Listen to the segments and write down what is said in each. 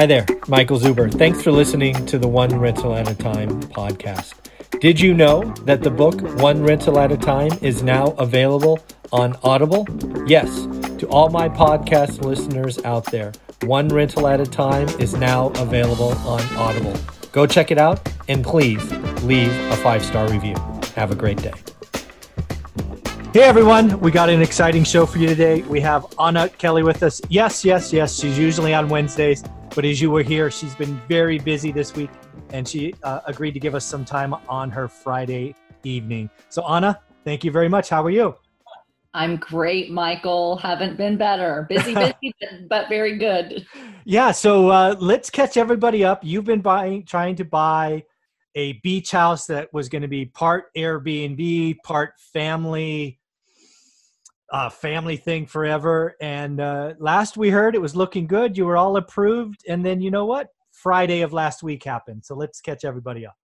Hi there, Michael Zuber. Thanks for listening to the One Rental at a Time podcast. Did you know that the book One Rental at a Time is now available on Audible? Yes, to all my podcast listeners out there, One Rental at a Time is now available on Audible. Go check it out and please leave a five star review. Have a great day. Hey everyone, we got an exciting show for you today. We have Anna Kelly with us. Yes, yes, yes, she's usually on Wednesdays, but as you were here, she's been very busy this week and she uh, agreed to give us some time on her Friday evening. So, Anna, thank you very much. How are you? I'm great, Michael. Haven't been better. Busy, busy, but very good. Yeah. So uh, let's catch everybody up. You've been buying, trying to buy a beach house that was going to be part Airbnb, part family uh, family thing forever. And uh, last we heard, it was looking good. You were all approved, and then you know what? Friday of last week happened. So let's catch everybody up.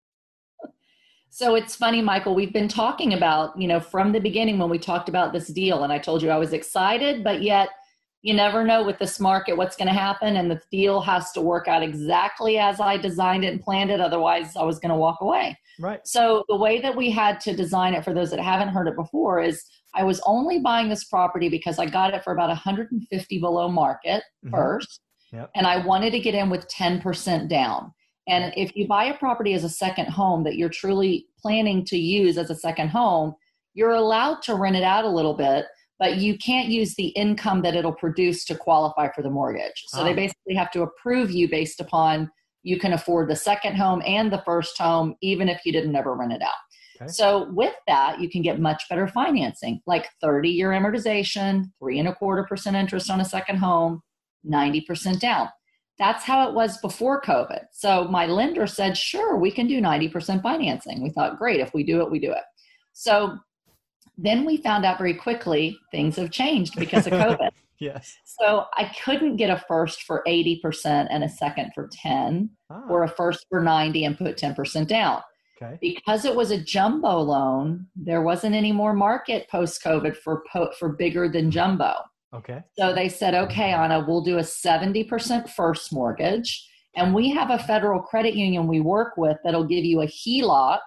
So it's funny, Michael. We've been talking about, you know, from the beginning when we talked about this deal, and I told you I was excited, but yet you never know with this market what's going to happen, and the deal has to work out exactly as I designed it and planned it. Otherwise, I was going to walk away. Right. So the way that we had to design it for those that haven't heard it before is I was only buying this property because I got it for about 150 below market mm-hmm. first, yep. and I wanted to get in with 10% down. And if you buy a property as a second home that you're truly planning to use as a second home, you're allowed to rent it out a little bit, but you can't use the income that it'll produce to qualify for the mortgage. So oh. they ah. basically have to approve you based upon you can afford the second home and the first home, even if you didn't ever rent it out. Okay. So with that, you can get much better financing, like 30 year amortization, three and a quarter percent interest on a second home, 90% down. That's how it was before COVID. So my lender said, sure, we can do 90% financing. We thought, great, if we do it, we do it. So then we found out very quickly things have changed because of COVID. yes. So I couldn't get a first for 80% and a second for 10 ah. or a first for 90 and put 10% down. Okay. Because it was a jumbo loan, there wasn't any more market post COVID for po- for bigger than jumbo. Okay. So they said, okay, Anna, we'll do a 70% first mortgage. And we have a federal credit union we work with that'll give you a HELOC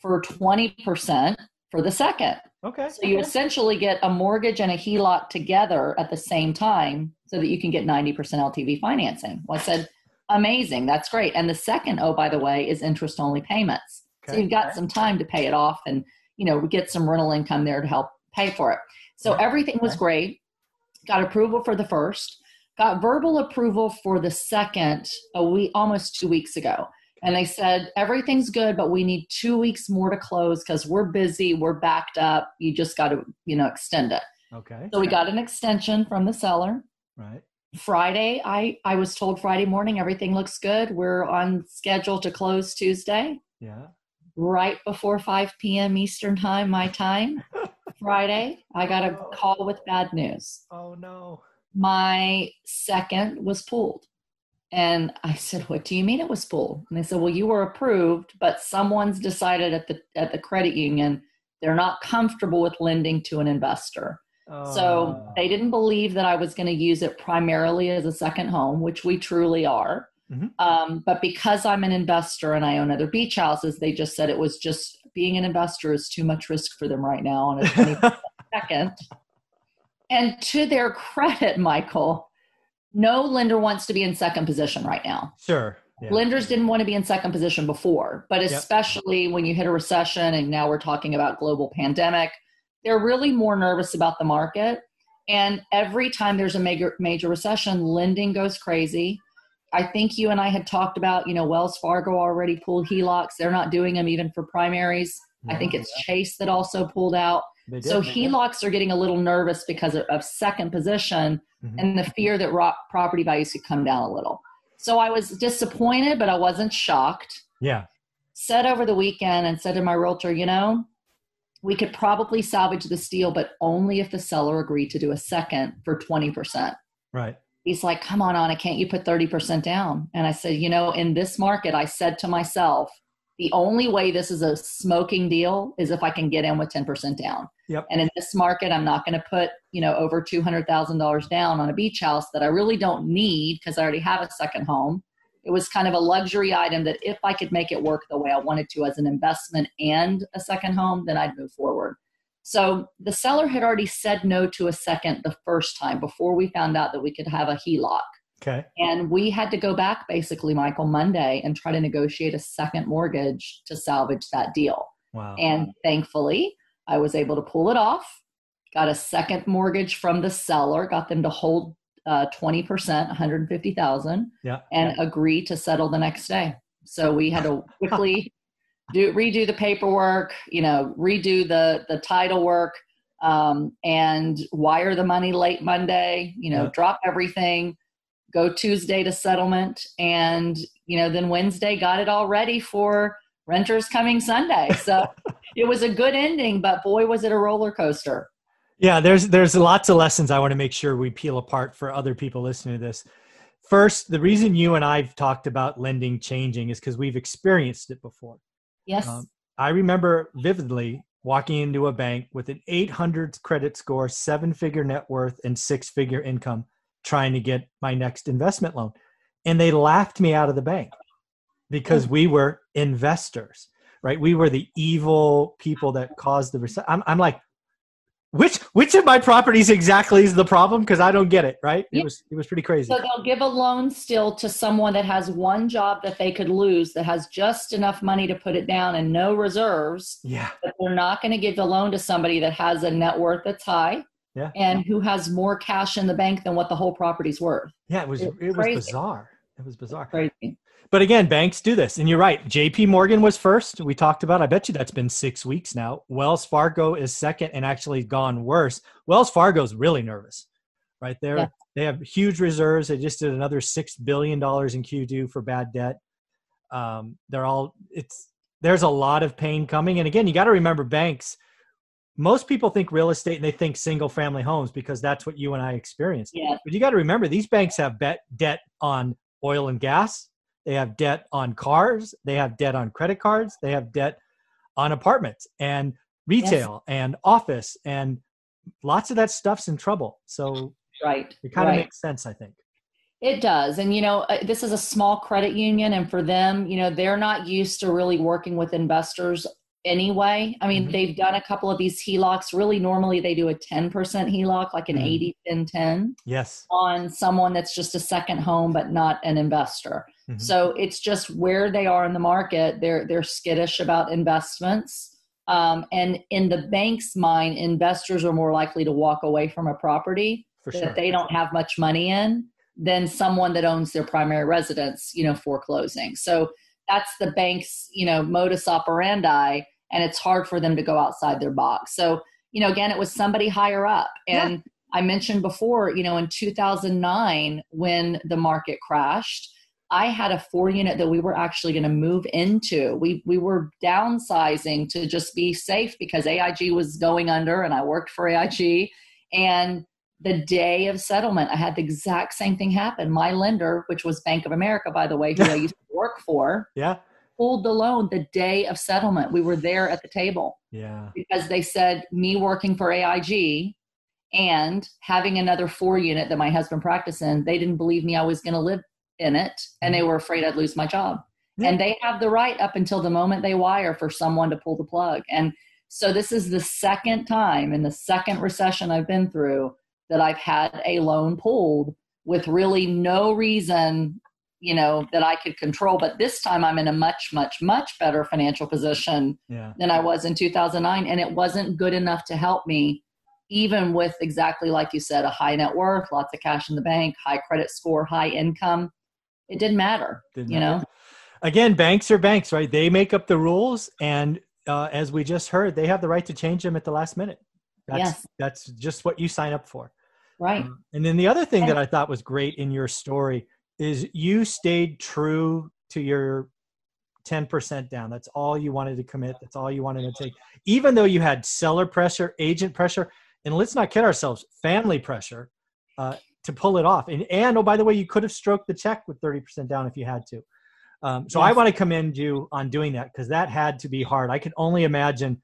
for 20% for the second. Okay. So you essentially get a mortgage and a HELOC together at the same time so that you can get 90% LTV financing. Well, I said, amazing. That's great. And the second, oh, by the way, is interest only payments. Okay. So you've got some time to pay it off and, you know, get some rental income there to help pay for it. So everything was great. Got approval for the first, got verbal approval for the second a week, almost two weeks ago. And they said, everything's good, but we need two weeks more to close because we're busy, we're backed up. You just got to, you know, extend it. Okay. So we got an extension from the seller. Right. Friday, I, I was told Friday morning everything looks good. We're on schedule to close Tuesday. Yeah. Right before 5 p.m. Eastern time, my time. Friday, I got a oh. call with bad news. Oh no. My second was pulled. And I said, "What do you mean it was pulled?" And they said, "Well, you were approved, but someone's decided at the at the credit union they're not comfortable with lending to an investor." So ah. they didn't believe that I was going to use it primarily as a second home, which we truly are. Mm-hmm. Um, but because I'm an investor and I own other beach houses, they just said it was just being an investor is too much risk for them right now on a 20 second. And to their credit, Michael, no lender wants to be in second position right now. Sure. Yeah. Lenders didn't want to be in second position before, but especially yep. when you hit a recession and now we're talking about global pandemic, they're really more nervous about the market. And every time there's a major major recession, lending goes crazy. I think you and I had talked about, you know, Wells Fargo already pulled HELOCs. They're not doing them even for primaries. I think it's Chase that also pulled out. So HELOCs are getting a little nervous because of, of second position mm-hmm. and the fear that rock, property values could come down a little. So I was disappointed, but I wasn't shocked. Yeah. Said over the weekend and said to my realtor, you know, we could probably salvage this deal, but only if the seller agreed to do a second for 20%. Right. He's like, come on, Anna, can't you put 30% down? And I said, you know, in this market, I said to myself, the only way this is a smoking deal is if I can get in with 10% down. Yep. And in this market, I'm not going to put, you know, over $200,000 down on a beach house that I really don't need because I already have a second home. It was kind of a luxury item that if I could make it work the way I wanted to as an investment and a second home, then I'd move forward. So the seller had already said no to a second the first time before we found out that we could have a HELOC. Okay. And we had to go back basically, Michael, Monday and try to negotiate a second mortgage to salvage that deal. Wow. And thankfully, I was able to pull it off, got a second mortgage from the seller, got them to hold uh, 20%, 150,000, yeah. and yeah. agree to settle the next day. So we had to quickly do redo the paperwork, you know, redo the the title work, um, and wire the money late Monday. You know, yeah. drop everything, go Tuesday to settlement, and you know, then Wednesday got it all ready for renters coming Sunday. So it was a good ending, but boy, was it a roller coaster. Yeah, there's there's lots of lessons I want to make sure we peel apart for other people listening to this. First, the reason you and I've talked about lending changing is because we've experienced it before. Yes. Um, I remember vividly walking into a bank with an 800 credit score, seven figure net worth, and six figure income trying to get my next investment loan. And they laughed me out of the bank because we were investors, right? We were the evil people that caused the. I'm, I'm like, which of my properties exactly is the problem? Because i don't get it right? It was it was pretty crazy. So they'll give a loan still to someone that has one job that they could lose that has just enough money to put it down and no reserves. Yeah. But they're not going to give the loan to somebody that has a net worth that's high yeah. and who has more cash in the bank than what the whole property's worth. Yeah it was it, it was bizarre. It was bizarre. Crazy but again, banks do this. And you're right. JP Morgan was first. We talked about, I bet you that's been six weeks now. Wells Fargo is second and actually gone worse. Wells Fargo's really nervous, right? there. yeah. they have huge reserves. They just did another $6 billion in Q2 for bad debt. Um, they're all, it's, there's a lot of pain coming. And again, you got to remember banks, most people think real estate and they think single family homes because that's what you and I experienced. Yeah. But you got to remember these banks have bet debt on oil and gas, they have debt on cars, they have debt on credit cards, they have debt on apartments and retail yes. and office and lots of that stuff's in trouble. So right. It kind right. of makes sense, I think. It does. And, you know, uh, this is a small credit union. And for them, you know, they're not used to really working with investors anyway. I mean, mm-hmm. they've done a couple of these HELOCs. Really, normally they do a 10% HELOC, like an mm-hmm. 80 10 10. Yes. On someone that's just a second home, but not an investor. Mm-hmm. So it's just where they are in the market. They're they're skittish about investments. Um, and in the bank's mind, investors are more likely to walk away from a property For that sure. they don't have much money in than someone that owns their primary residence, you know, foreclosing. So that's the bank's, you know, modus operandi, and it's hard for them to go outside their box. So, you know, again, it was somebody higher up. And yeah. I mentioned before, you know, in 2009, when the market crashed, I had a four unit that we were actually going to move into. We we were downsizing to just be safe because AIG was going under and I worked for AIG and the day of settlement I had the exact same thing happen. My lender, which was Bank of America by the way, who I used to work for, yeah, pulled the loan the day of settlement. We were there at the table. Yeah. Because they said me working for AIG and having another four unit that my husband practiced in, they didn't believe me I was going to live in it and they mm-hmm. were afraid I'd lose my job. Yeah. And they have the right up until the moment they wire for someone to pull the plug. And so this is the second time in the second recession I've been through that I've had a loan pulled with really no reason, you know, that I could control. But this time I'm in a much, much, much better financial position yeah. than I was in 2009. And it wasn't good enough to help me, even with exactly like you said, a high net worth, lots of cash in the bank, high credit score, high income it didn't matter didn't you matter. know? Again banks are banks right? They make up the rules and uh, as we just heard they have the right to change them at the last minute. That's yes. that's just what you sign up for. Right. Um, and then the other thing that i thought was great in your story is you stayed true to your 10% down. That's all you wanted to commit. That's all you wanted to take. Even though you had seller pressure agent pressure and let's not kid ourselves family pressure uh, to pull it off. And, and oh, by the way, you could have stroked the check with 30% down if you had to. Um, so yes. I want to commend you on doing that because that had to be hard. I can only imagine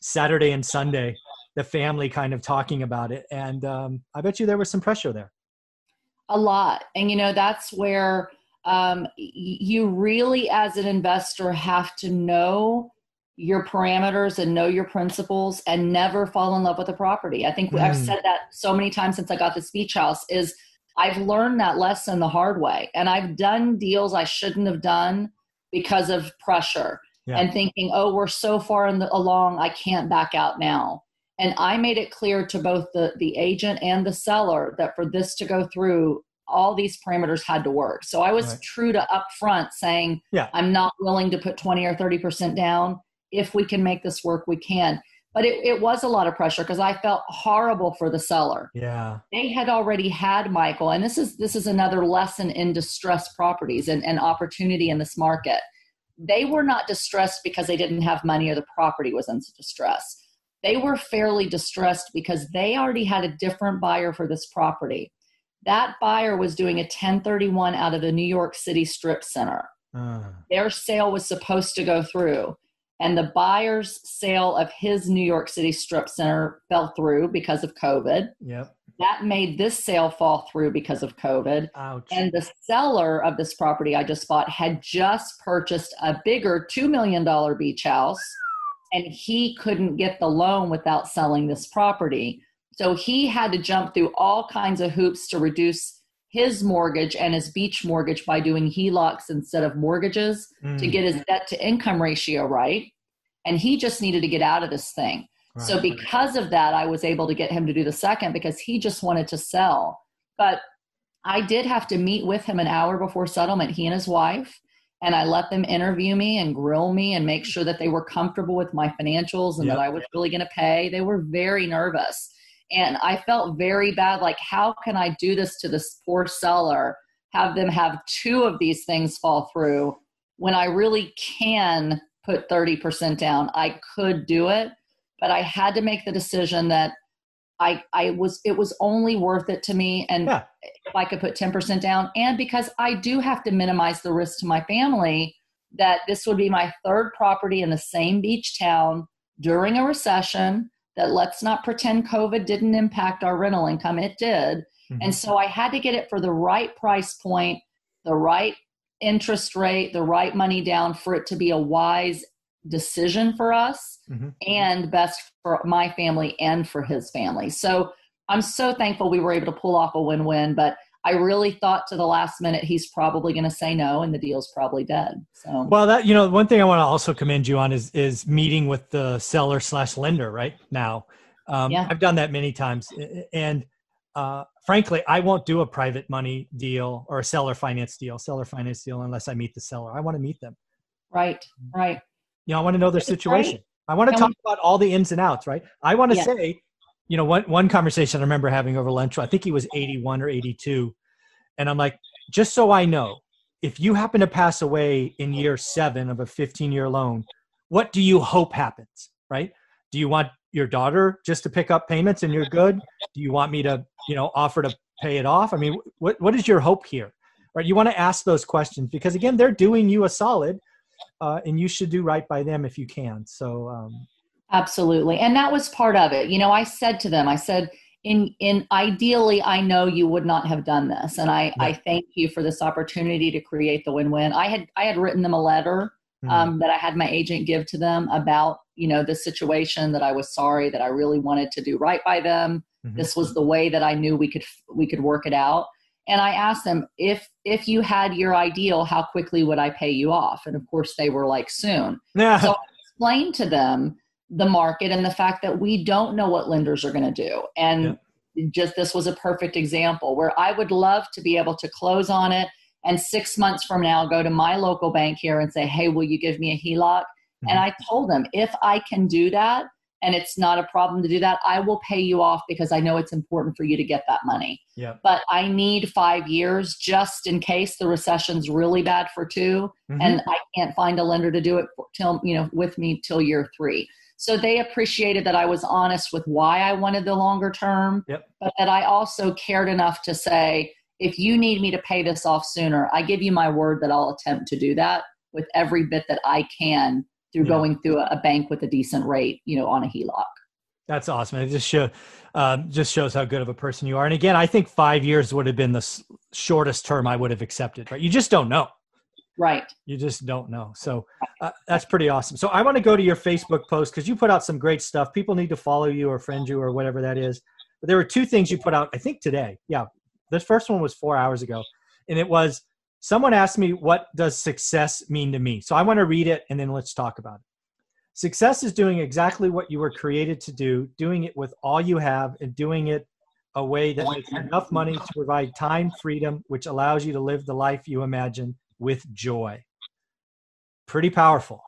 Saturday and Sunday, the family kind of talking about it. And um, I bet you there was some pressure there. A lot. And, you know, that's where um, you really, as an investor, have to know your parameters and know your principles and never fall in love with a property. I think mm. I've said that so many times since I got this beach house is I've learned that lesson the hard way. And I've done deals I shouldn't have done because of pressure yeah. and thinking, oh, we're so far in the, along, I can't back out now. And I made it clear to both the, the agent and the seller that for this to go through, all these parameters had to work. So I was right. true to upfront saying, yeah. I'm not willing to put 20 or 30% down. If we can make this work, we can. But it, it was a lot of pressure because I felt horrible for the seller. Yeah. They had already had Michael, and this is this is another lesson in distressed properties and, and opportunity in this market. They were not distressed because they didn't have money or the property was in distress. They were fairly distressed because they already had a different buyer for this property that buyer was doing a 1031 out of the New York City Strip Center. Uh. Their sale was supposed to go through, and the buyer's sale of his New York City Strip Center fell through because of COVID. Yep. That made this sale fall through because of COVID. Ouch. And the seller of this property I just bought had just purchased a bigger $2 million beach house, and he couldn't get the loan without selling this property. So he had to jump through all kinds of hoops to reduce his mortgage and his beach mortgage by doing HELOCs instead of mortgages mm. to get his debt to income ratio right. And he just needed to get out of this thing. Right. So because of that, I was able to get him to do the second because he just wanted to sell. But I did have to meet with him an hour before settlement, he and his wife. And I let them interview me and grill me and make sure that they were comfortable with my financials and yep. that I was really going to pay. They were very nervous. And I felt very bad like, how can I do this to this poor seller? Have them have two of these things fall through when I really can put 30% down. I could do it, but I had to make the decision that I, I was it was only worth it to me and yeah. if I could put 10% down and because I do have to minimize the risk to my family that this would be my third property in the same beach town during a recession that let's not pretend COVID didn't impact our rental income. It did. Mm-hmm. And so I had to get it for the right price point, the right interest rate, the right money down for it to be a wise decision for us mm-hmm. and best for my family and for his family. So I'm so thankful we were able to pull off a win win. But I really thought to the last minute he's probably going to say no, and the deal's probably dead. So well, that you know, one thing I want to also commend you on is is meeting with the seller slash lender right now. Um, yeah. I've done that many times, and uh, frankly, I won't do a private money deal or a seller finance deal, seller finance deal, unless I meet the seller. I want to meet them. Right, right. You know, I want to know their situation. I want to talk about all the ins and outs. Right. I want to say you know, one one conversation I remember having over lunch. I think he was 81 or 82, and I'm like, just so I know, if you happen to pass away in year seven of a 15 year loan, what do you hope happens? Right? Do you want your daughter just to pick up payments and you're good? Do you want me to, you know, offer to pay it off? I mean, what what is your hope here? Right? You want to ask those questions because again, they're doing you a solid, uh, and you should do right by them if you can. So um, Absolutely. And that was part of it. You know, I said to them, I said, in in ideally I know you would not have done this. And I, yeah. I thank you for this opportunity to create the win-win. I had I had written them a letter mm-hmm. um, that I had my agent give to them about, you know, the situation that I was sorry that I really wanted to do right by them. Mm-hmm. This was the way that I knew we could we could work it out. And I asked them if if you had your ideal, how quickly would I pay you off? And of course they were like soon. Yeah. So I explained to them the market and the fact that we don't know what lenders are going to do. And yeah. just this was a perfect example where I would love to be able to close on it and six months from now go to my local bank here and say, hey, will you give me a HELOC? Mm-hmm. And I told them, if I can do that and it's not a problem to do that, I will pay you off because I know it's important for you to get that money. Yeah. But I need five years just in case the recession's really bad for 2 mm-hmm. and I can't find a lender to do it till you know with me till year three. So they appreciated that I was honest with why I wanted the longer term, yep. but that I also cared enough to say, if you need me to pay this off sooner, I give you my word that I'll attempt to do that with every bit that I can through yeah. going through a, bank with a decent rate, you know, on a HELOC. That's awesome. It just show, um, just shows how good of a person you are. And again, I think five years would have been the s- shortest term I would have accepted. Right? You just don't know. Right. You just don't know. So uh, that's pretty awesome. So I want to go to your Facebook post because you put out some great stuff. People need to follow you or friend you or whatever that is. But there were two things you put out, I think today. Yeah. The first one was four hours ago. And it was someone asked me, What does success mean to me? So I want to read it and then let's talk about it. Success is doing exactly what you were created to do, doing it with all you have, and doing it a way that makes enough money to provide time freedom, which allows you to live the life you imagine with joy. Pretty powerful.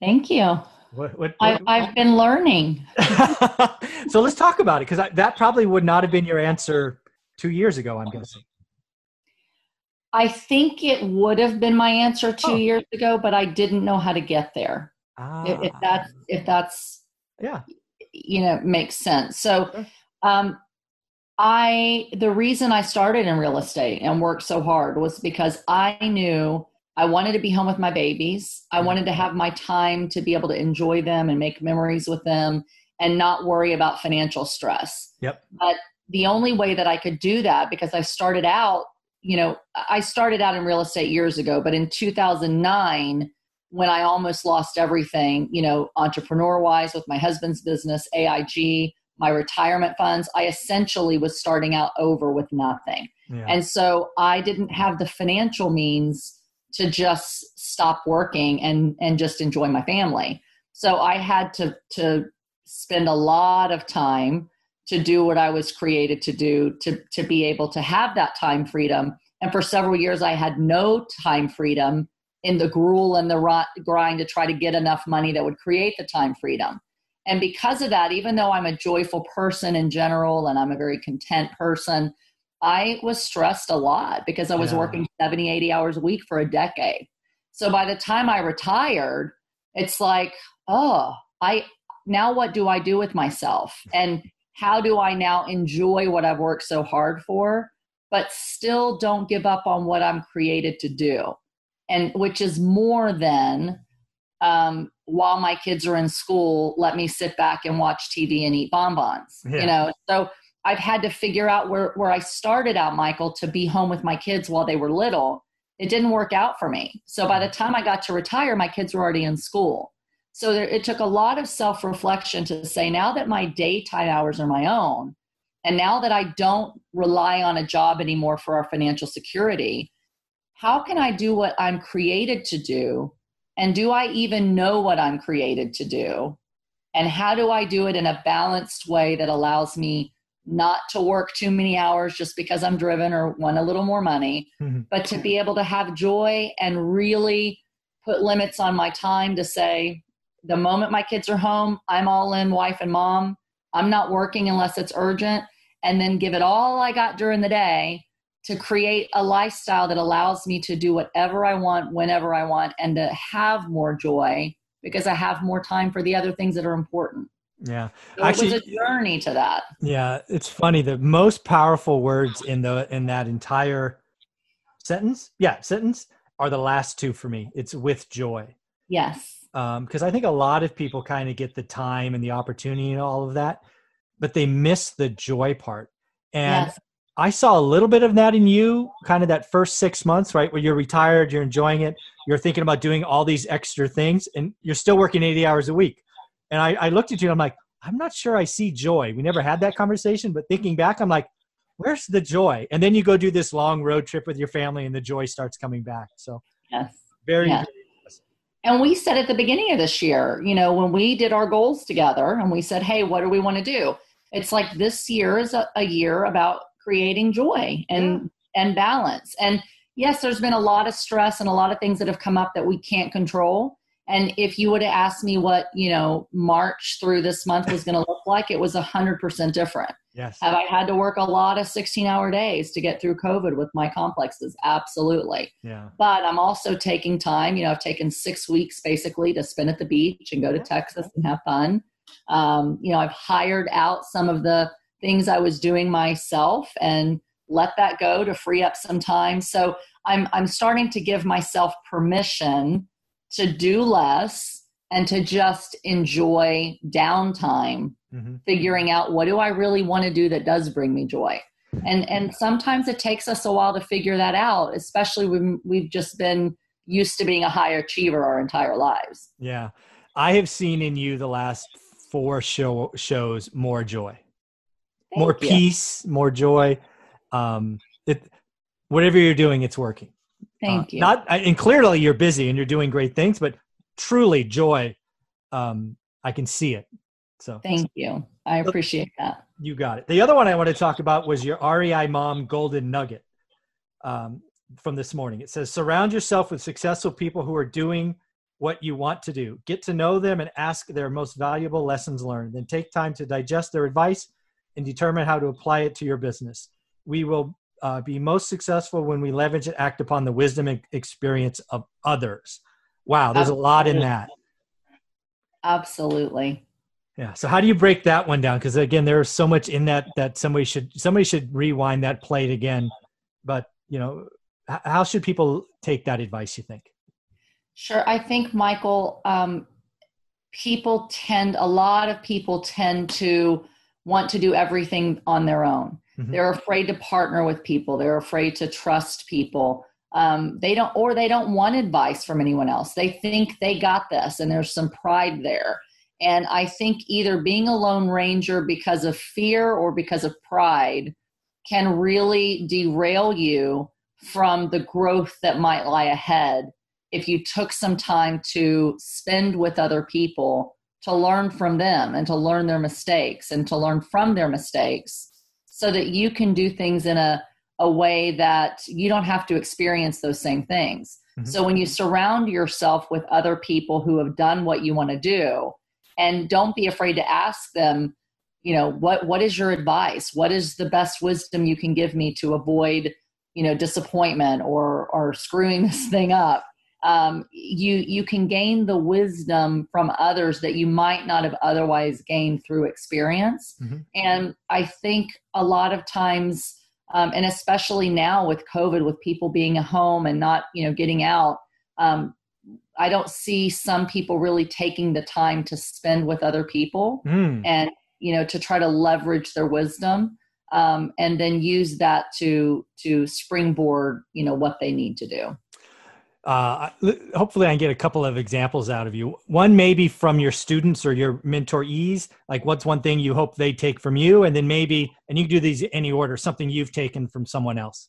Thank you. What, what, what, I, have been learning. so let's talk about it because that probably would not have been your answer two years ago, I'm guessing. I think it would have been my answer two oh. years ago, but I didn't know how to get there. Ah. If, if, that's if that's yeah, you know, makes sense. So, um, I the reason I started in real estate and worked so hard was because I knew I wanted to be home with my babies. I mm-hmm. wanted to have my time to be able to enjoy them and make memories with them and not worry about financial stress. Yep. But the only way that I could do that because I started out, you know, I started out in real estate years ago, but in 2009 when I almost lost everything, you know, entrepreneur wise with my husband's business, AIG, my retirement funds, I essentially was starting out over with nothing. Yeah. And so I didn't have the financial means to just stop working and and just enjoy my family. So I had to to spend a lot of time to do what I was created to do to to be able to have that time freedom. And for several years I had no time freedom in the gruel and the grind to try to get enough money that would create the time freedom. And because of that, even though I'm a joyful person in general and I'm a very content person, I was stressed a lot because I was yeah. working 70, 80 hours a week for a decade. So by the time I retired, it's like, oh, I now what do I do with myself? And how do I now enjoy what I've worked so hard for, but still don't give up on what I'm created to do? And which is more than um, while my kids are in school, let me sit back and watch TV and eat bonbons. Yeah. You know, so I've had to figure out where where I started out, Michael, to be home with my kids while they were little. It didn't work out for me. So by the time I got to retire, my kids were already in school. So there, it took a lot of self reflection to say, now that my daytime hours are my own, and now that I don't rely on a job anymore for our financial security, how can I do what I'm created to do and do I even know what I'm created to do? And how do I do it in a balanced way that allows me not to work too many hours just because I'm driven or want a little more money, mm-hmm. but to be able to have joy and really put limits on my time to say, the moment my kids are home, I'm all in, wife and mom. I'm not working unless it's urgent. And then give it all I got during the day to create a lifestyle that allows me to do whatever I want, whenever I want, and to have more joy because I have more time for the other things that are important. Yeah, so actually, it was a journey to that. Yeah, it's funny. The most powerful words in the in that entire sentence, yeah, sentence, are the last two for me. It's with joy. Yes. Because um, I think a lot of people kind of get the time and the opportunity and all of that, but they miss the joy part. And yes. I saw a little bit of that in you, kind of that first six months, right? Where you're retired, you're enjoying it, you're thinking about doing all these extra things, and you're still working 80 hours a week. And I, I looked at you and I'm like, I'm not sure I see joy. We never had that conversation, but thinking back, I'm like, where's the joy? And then you go do this long road trip with your family, and the joy starts coming back. So, yes, very, yes. And we said at the beginning of this year, you know, when we did our goals together and we said, hey, what do we want to do? It's like this year is a, a year about creating joy and yeah. and balance. And yes there's been a lot of stress and a lot of things that have come up that we can't control. And if you would have asked me what you know march through this month was going to look like it was a hundred percent different. Yes. Have i had to work a lot of 16 hour days to get through covid with my complexes? Absolutely. Yeah. But i'm also taking time you know i've taken six weeks basically to spend at the beach and go to texas and have fun. Um, you know i've hired out some of the things I was doing myself and let that go to free up some time. So I'm I'm starting to give myself permission to do less and to just enjoy downtime, mm-hmm. figuring out what do I really want to do that does bring me joy. And and sometimes it takes us a while to figure that out, especially when we've just been used to being a high achiever our entire lives. Yeah. I have seen in you the last four show shows more joy. Thank more you. peace, more joy. Um it whatever you're doing, it's working. Thank uh, you. Not and clearly you're busy and you're doing great things, but truly joy. Um, I can see it. So thank you. I appreciate that. You got it. The other one I want to talk about was your REI mom golden nugget um, from this morning. It says, surround yourself with successful people who are doing what you want to do. Get to know them and ask their most valuable lessons learned. Then take time to digest their advice and determine how to apply it to your business. We will uh, be most successful when we leverage and act upon the wisdom and experience of others. Wow, there's Absolutely. a lot in that. Absolutely. Yeah. So how do you break that one down? Because again, there's so much in that that somebody should somebody should rewind that plate again. But you know, how should people take that advice? You think? Sure. I think Michael, um, people tend a lot of people tend to want to do everything on their own. Mm-hmm. They're afraid to partner with people. They're afraid to trust people. Um, they don't, or they don't want advice from anyone else. They think they got this, and there's some pride there. And I think either being a lone ranger because of fear or because of pride can really derail you from the growth that might lie ahead if you took some time to spend with other people to learn from them and to learn their mistakes and to learn from their mistakes so that you can do things in a, a way that you don't have to experience those same things. Mm-hmm. So when you surround yourself with other people who have done what you want to do, and don't be afraid to ask them, you know, what what is your advice? What is the best wisdom you can give me to avoid, you know, disappointment or or screwing this thing up? Um, you you can gain the wisdom from others that you might not have otherwise gained through experience mm-hmm. and i think a lot of times um, and especially now with covid with people being at home and not you know getting out um, i don't see some people really taking the time to spend with other people mm. and you know to try to leverage their wisdom um, and then use that to to springboard you know what they need to do uh, hopefully I can get a couple of examples out of you. One maybe from your students or your mentorees, like what's one thing you hope they take from you, and then maybe, and you can do these any order, something you've taken from someone else.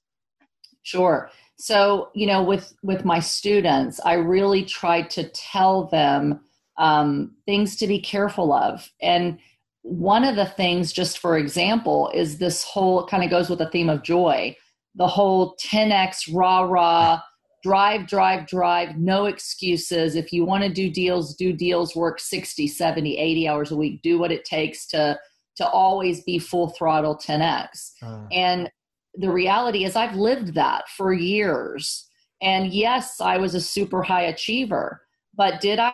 Sure. So you know, with with my students, I really try to tell them um, things to be careful of, and one of the things, just for example, is this whole kind of goes with the theme of joy. The whole 10x rah rah drive, drive, drive, no excuses. If you want to do deals, do deals, work 60, 70, 80 hours a week, do what it takes to to always be full throttle 10x. Uh. And the reality is I've lived that for years. And yes, I was a super high achiever, but did I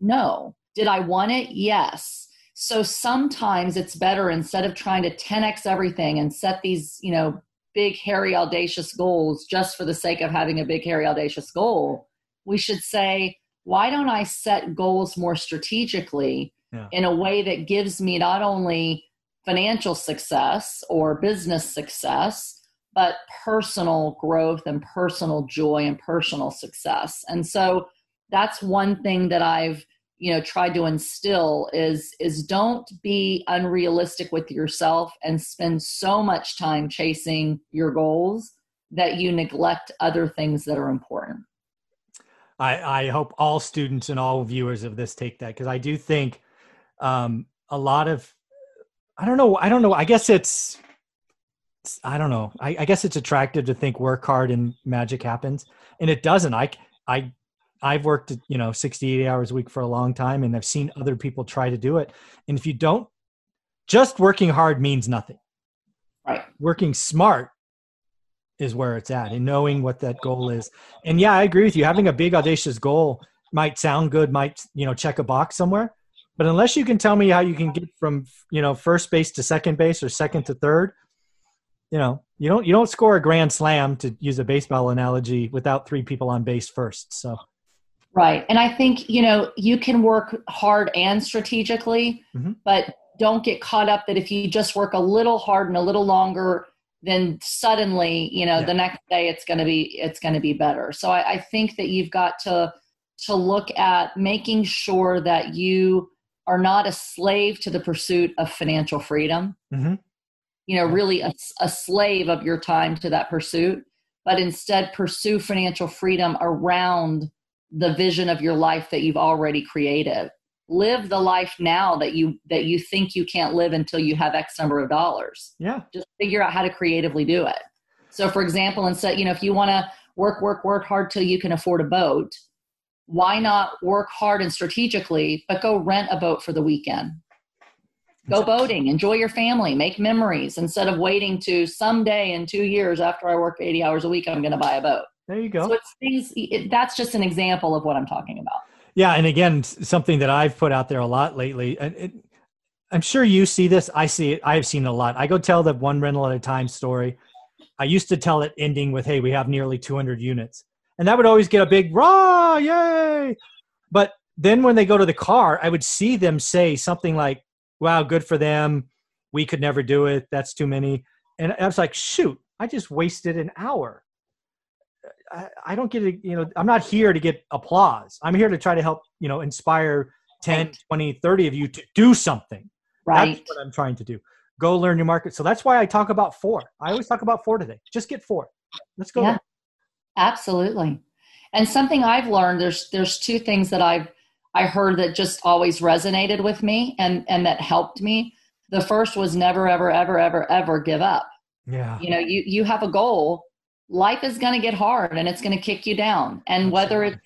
no. Did I want it? Yes. So sometimes it's better instead of trying to 10x everything and set these, you know, big, hairy, audacious goals just for the sake of having a big, hairy, audacious goal. We should say, why don't I set goals more strategically yeah. in a way that gives me not only financial success or business success, but personal growth and personal joy and personal success. And so that's one thing that I've you know tried to instill is is don't be unrealistic with yourself and spend so much time chasing your goals that you neglect other things that are important. I i hope all students and all viewers of this take that because i do think um a lot of i don't know i don't know i guess it's i don't know I, I guess it's attractive to think work hard and magic happens and it doesn't. I i I've worked, you know, 60, 80 hours a week for a long time and I've seen other people try to do it. And if you don't, just working hard means nothing. Right. Working smart is where it's at and knowing what that goal is. And yeah, I agree with you. Having a big audacious goal might sound good, might, you know, check a box somewhere, But unless you can tell me how you can get from you know first base to second base or second to third, you know you don't you don't score a grand slam to use a baseball analogy without three people on base first. So right, and I think you know you can work hard and strategically, mm-hmm. but don't get caught up that if you just work a little hard and a little longer then suddenly you know yeah. the next day it's going to be it's going to be better so I, I, think that you've got to to look at making sure that you are not a slave to the pursuit of financial freedom mm-hmm. you know really a, a slave of your time to that pursuit but instead pursue financial freedom around the vision of your life that you've already created. Live the life now that you that you think you can't live until you have x number of dollars. Yeah. Just figure out how to creatively do it. So for example instead you know if you want to work work work hard till you can afford a boat why not work hard and strategically but go rent a boat for the weekend? Go boating enjoy your family make memories. Instead of waiting to someday in two years after i work 80 hours a week i'm going to buy a boat there you go so it's things it, that's just an example of what i'm talking about yeah, and again, something that I've put out there a lot lately, and it, I'm sure you see this. I see it. I've seen it a lot. I go tell the one rental at a time story. I used to tell it ending with, "Hey, we have nearly 200 units," and that would always get a big "rah, yay!" But then when they go to the car, I would see them say something like, "Wow, good for them. We could never do it. That's too many." And I was like, "Shoot, I just wasted an hour." I, I don't get it. You know, I'm not here to get applause. I'm here to try to help, you know, inspire 10, right. 20, 30 of you to do something. Right. That's what I'm trying to do. Go learn your market. So that's why I talk about four. I always talk about four today. Just get four. Let's go. Yeah, absolutely. And something I've learned, there's there's two things that I've I heard that just always resonated with me and and that helped me. The first was never ever ever ever ever give up. Yeah. You know, you you have a goal life is going to get hard and it's going to kick you down. And whether it's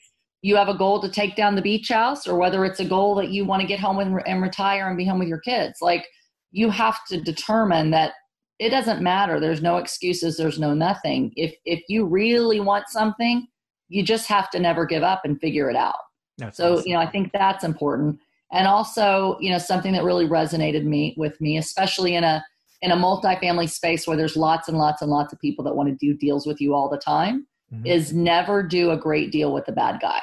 you have a goal to take down the beach house or whether it's a goal that you want to get home and, and retire and be home with your kids, like you have to determine that it doesn't matter. There's no excuses. There's no nothing. If if you really want something, you just have to never give up and figure it out. That's so awesome. you know, I think that's important. And also, you know, something that really resonated me with me, especially in a in a multifamily space where there's lots and lots and lots of people that want to do deals with you all the time mm-hmm. is never do a great deal with the bad guy.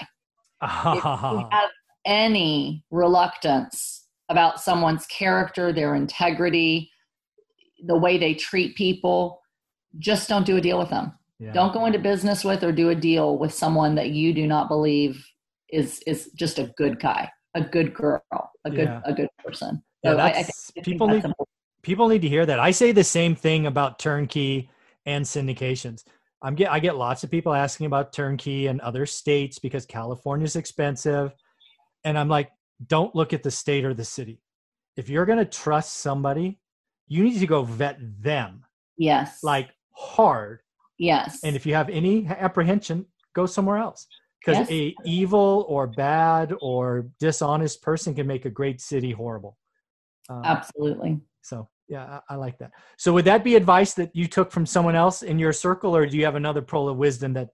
if you have any reluctance about someone's character, their integrity, the way they treat people, just don't do a deal with them. Yeah. Don't go into business with or do a deal with someone that you do not believe is is just a good guy, a good girl, a good yeah. a good person. So yeah, that's, I, I people need people need to hear that. I say the same thing about turnkey and syndications. I'm get I get lots of people asking about turnkey and other states because California is expensive, and I'm like, don't look at the state or the city. If you're going to trust somebody, you need to go vet them. Yes. Like hard. Yes. And if you have any apprehension, go somewhere else. Because yes. a evil or bad or dishonest person can make a great city horrible. Um, Absolutely. So yeah I, I, like that. So would that be advice that you took from someone else in your circle or do you have another pearl of wisdom that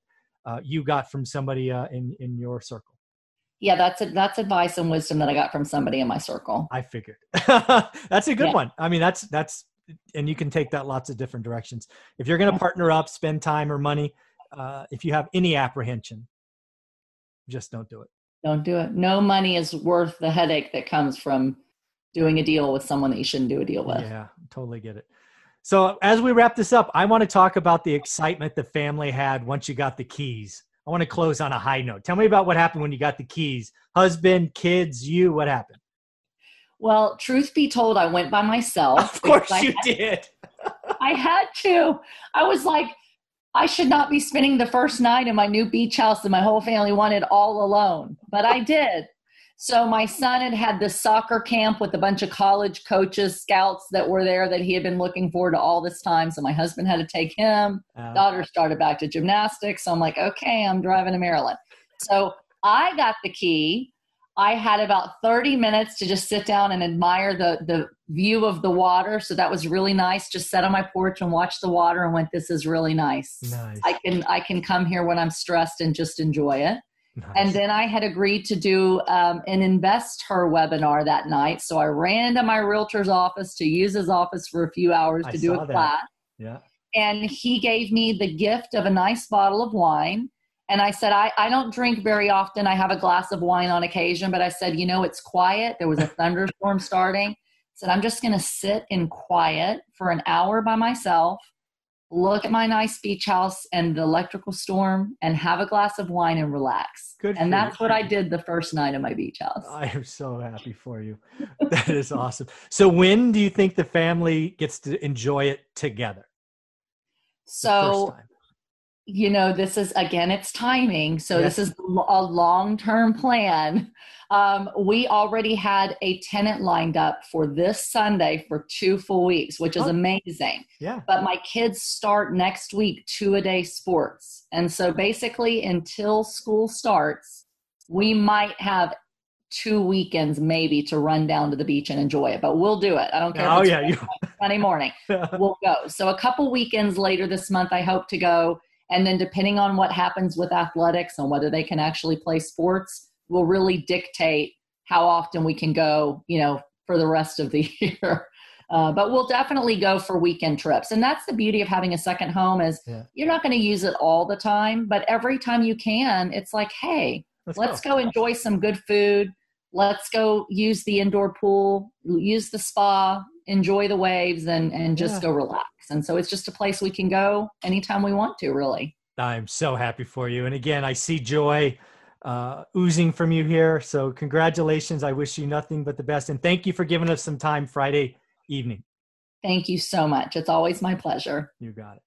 uh, you got from somebody uh, in in your circle? Yeah that's a, that's advice and wisdom that i got from somebody in my circle. I figured. That's a good yeah. one. I mean that's that's and you can take that lots of different directions. If you're going to partner up spend time or money uh, if you have any apprehension just don't do it. Don't do it. No money is worth the headache that comes from doing a deal with someone that you shouldn't do a deal with. Yeah, totally get it. So as we wrap this up, I want to talk about the excitement the family had once you got the keys. I want to close on a high note. Tell me about what happened when you got the keys. Husband, kids, you, what happened? Well, truth be told, I went by myself. Of course you had, did. I had to. I was like, I should not be spending the first night in my new beach house that my whole family wanted all alone. But I did. So my son had had this soccer camp with a bunch of college coaches, scouts that were there that he had been looking forward to all this time. So my husband had to take him. Uh, Daughter started back to gymnastics. So I'm like, okay, I'm driving to Maryland. So I got the key. I had about 30 minutes to just sit down and admire the the view of the water. So that was really nice. Just sat on my porch and watched the water and went, this is really nice. nice. I can I can come here when I'm stressed and just enjoy it. Nice. And then I had agreed to do um, an InvestHer webinar that night. So I ran to my realtor's office to use his office for a few hours to I do a that. class. Yeah. And he gave me the gift of a nice bottle of wine. And I said, I, I don't drink very often. I have a glass of wine on occasion, but I said, you know, it's quiet. There was a thunderstorm starting. I said, I'm just going to sit in quiet for an hour by myself look at my nice beach house and the electrical storm and have a glass of wine and relax. Good. And that's you. what I did the first night of my beach house. I am so happy for you. That is awesome. So when do you think the family gets to enjoy it together? So you know this is again it's timing so yes. this is a long-term plan. Um, we already had a tenant lined up for this sunday for two full weeks which is oh. amazing. Yeah. But my kids start next week two a day sports. And so basically until school starts we might have two weekends maybe to run down to the beach and enjoy it but we'll do it. I don't care oh yeah you... sunday morning. We'll go. So a couple weekends later this month i hope to go and then depending on what happens with athletics and whether they can actually play sports will really dictate how often we can go, you know, for the rest of the year. Uh, but we'll definitely go for weekend trips and that's the beauty of having a second home is yeah. you're not going to use it all the time but every time you can it's like hey let's, let's go. go enjoy some good food let's go use the indoor pool use the spa enjoy the waves and and just yeah. go relax. And so it's just a place we can go anytime we want to really. I'm so happy for you. And again i see joy uh, oozing from you here. So congratulations. I wish you nothing but the best. And thank you for giving us some time friday evening. Thank you so much. It's always my pleasure. You got it